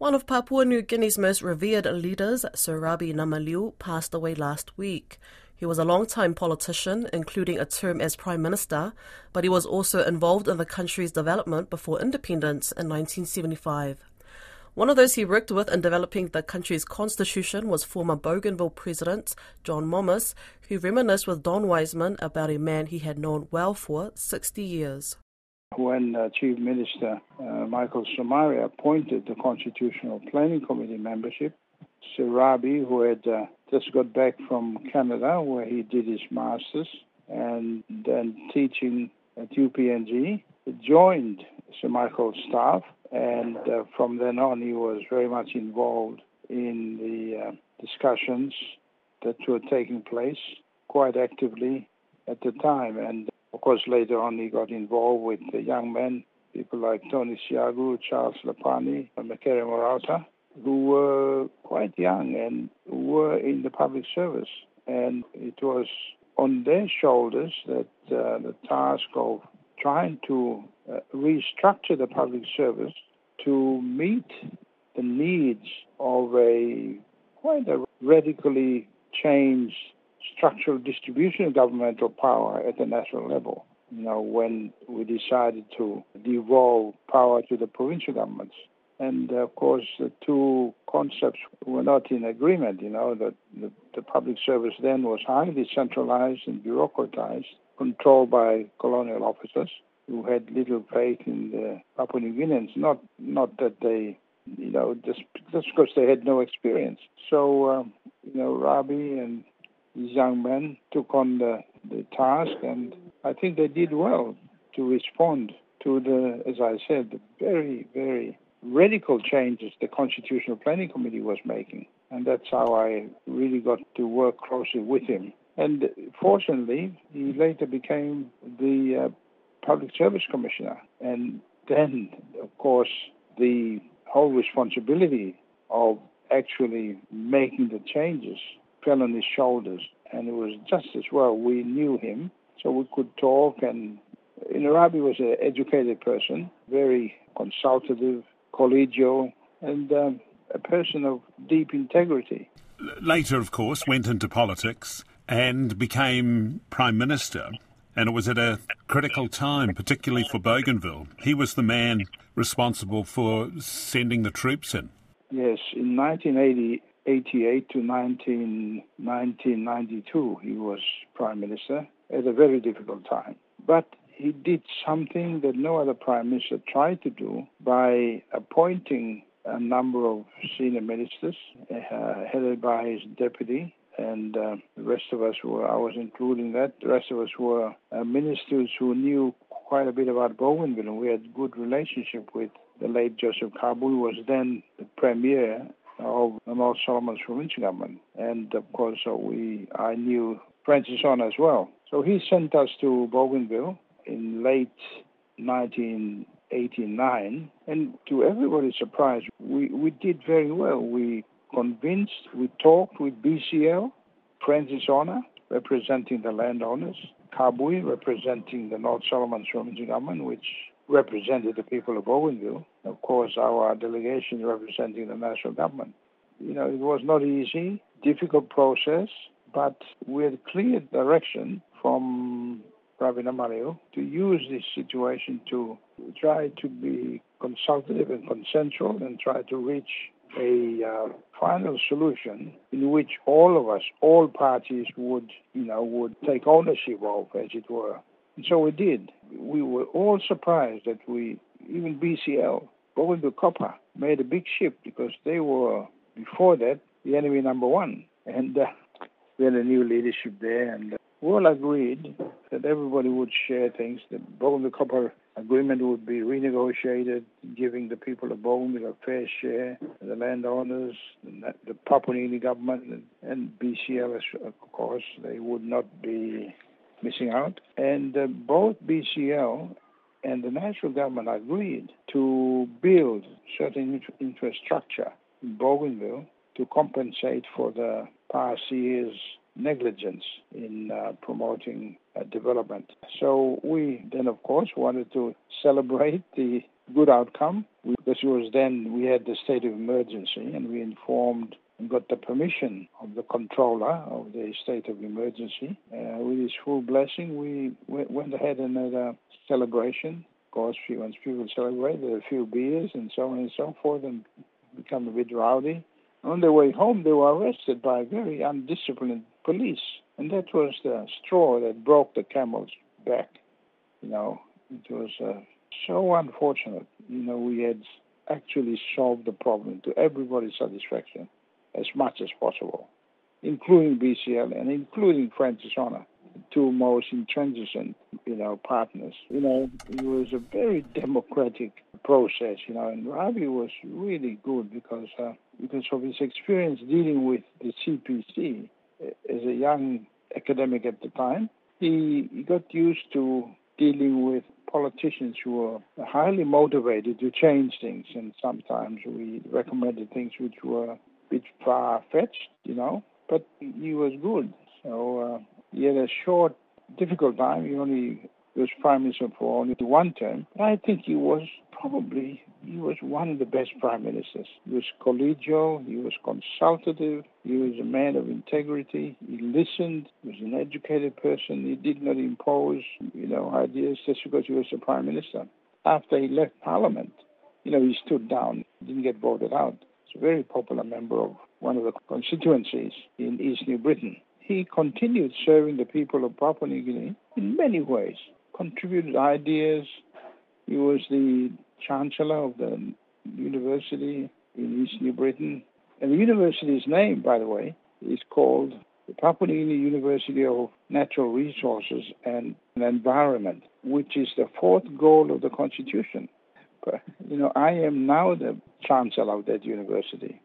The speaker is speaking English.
One of Papua New Guinea's most revered leaders, Sir Rabbie Namaliu, passed away last week. He was a long-time politician, including a term as Prime Minister, but he was also involved in the country's development before independence in 1975. One of those he worked with in developing the country's constitution was former Bougainville President John Momis, who reminisced with Don Wiseman about a man he had known well for 60 years when uh, Chief Minister uh, Michael Somare appointed the Constitutional Planning Committee membership, Sir Rabbie, who had uh, just got back from Canada where he did his master's and then teaching at UPNG, joined Sir Michael's staff, and uh, from then on he was very much involved in the uh, discussions that were taking place quite actively at the time. And of course, later on, he got involved with the young men, people like Tony Siagu, Charles Lepani, and Mekere Morauta, who were quite young and were in the public service. And it was on their shoulders that uh, the task of trying to uh, restructure the public service to meet the needs of a quite a radically changed structural distribution of governmental power at the national level. You know, when we decided to devolve power to the provincial governments. And of course, the two concepts were not in agreement. You know, that the, the public service then was highly centralized and bureaucratized, controlled by colonial officers who had little faith in the Papua New Guineans. Not, not that they, you know, just, just because they had no experience. So, um, you know, Rabbie and these young men took on the, the task, and I think they did well to respond to the, as I said, the very, very radical changes the Constitutional Planning Committee was making. And that's how I really got to work closely with him. And fortunately, he later became the uh, Public Service Commissioner. And then, of course, the whole responsibility of actually making the changes fell on his shoulders. And it was just as well we knew him, so we could talk. And Inarabi was an educated person, very consultative, collegial, and um, a person of deep integrity. Later, of course, went into politics and became Prime Minister. And it was at a critical time, particularly for Bougainville. He was the man responsible for sending the troops in. Yes, in 1980, 1988 to 19, 1992, he was prime minister at a very difficult time. But he did something that no other prime minister tried to do by appointing a number of senior ministers, uh, headed by his deputy, and uh, the rest of us were, I was including that, the rest of us were uh, ministers who knew quite a bit about Bougainville, and we had good relationship with the late Joseph Kabui, who was then the premier of the North Solomons provincial government. And of course, uh, we I knew Francis Ona as well. So he sent us to Bougainville in late 1989, and to everybody's surprise, we, we did very well. We convinced, we talked with BCL, Francis Ona, representing the landowners, Kabui, representing the North Solomons provincial government, which represented the people of Bougainville. Of course, our delegation representing the national government. You know, it was not easy, difficult process, but with clear direction from Rabbie Namaliu to use this situation to try to be consultative and consensual and try to reach a uh, final solution in which all of us, all parties would, you know, would take ownership of, as it were. And so we did. We were all surprised that we, even BCL, Bougainville Copper, made a big shift because they were, before that, the enemy number one. And uh, we had a new leadership there, and uh, we all agreed that everybody would share things. The Bougainville Copper agreement would be renegotiated, giving the people of Bougainville a fair share, the landowners, the Papua New Guinea government, and BCL, of course, they would not be missing out. And uh, both BCL and the national government agreed to build certain infrastructure in Bougainville to compensate for the past year's negligence in uh, promoting uh, development. So we then, of course, wanted to celebrate the good outcome because it was then we had the state of emergency and we informed got the permission of the controller of the state of emergency. Uh, with his full blessing, we went ahead and had a celebration. Of course, once people celebrate, there are a few beers and so on and so forth and become a bit rowdy. On their way home, they were arrested by very undisciplined police. And that was the straw that broke the camel's back. You know, it was uh, so unfortunate. You know, we had actually solved the problem to everybody's satisfaction as much as possible, including BCL and including Francis Ona, the two most intransigent, you know, partners. You know, it was a very democratic process, you know, and Rabbie was really good because uh, because of his experience dealing with the CPC uh, as a young academic at the time. He, he got used to dealing with politicians who were highly motivated to change things, and sometimes we recommended things which were bit far fetched, you know, but he was good. So uh, he had a short, difficult time. He only was prime minister for only one term. But I think he was probably he was one of the best prime ministers. He was collegial. He was consultative. He was a man of integrity. He listened. He was an educated person. He did not impose, you know, ideas just because he was the prime minister. After he left Parliament, you know, he stood down, didn't get voted out a very popular member of one of the constituencies in East New Britain. He continued serving the people of Papua New Guinea in many ways, contributed ideas. He was the chancellor of the university in East New Britain. And the university's name, by the way, is called the Papua New Guinea University of Natural Resources and Environment, which is the fourth goal of the Constitution. You know, I am now the chancellor of that university.